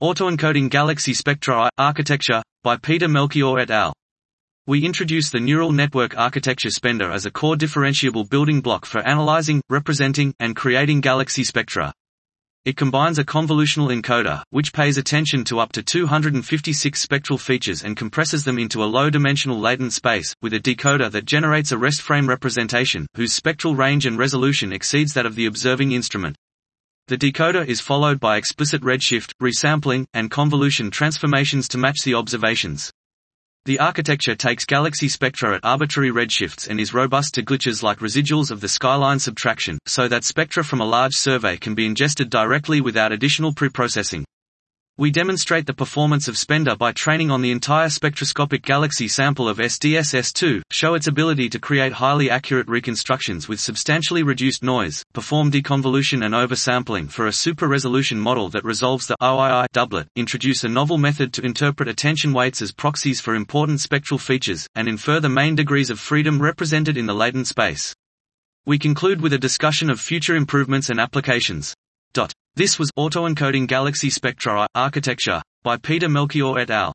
Autoencoding Galaxy Spectra Architecture, by Peter Melchior et al. We introduce the neural network architecture spender as a core differentiable building block for analyzing, representing, and creating galaxy spectra. It combines a convolutional encoder, which pays attention to up to 256 spectral features and compresses them into a low-dimensional latent space, with a decoder that generates a rest frame representation, whose spectral range and resolution exceeds that of the observing instrument. The decoder is followed by explicit redshift, resampling, and convolution transformations to match the observations. The architecture takes galaxy spectra at arbitrary redshifts and is robust to glitches like residuals of the skyline subtraction, so that spectra from a large survey can be ingested directly without additional preprocessing. We demonstrate the performance of Spender by training on the entire spectroscopic galaxy sample of SDSS2, show its ability to create highly accurate reconstructions with substantially reduced noise, perform deconvolution and oversampling for a super-resolution model that resolves the OII doublet, introduce a novel method to interpret attention weights as proxies for important spectral features, and infer the main degrees of freedom represented in the latent space. We conclude with a discussion of future improvements and applications. This was Autoencoding Galaxy Spectra Architecture by Peter Melchior et al.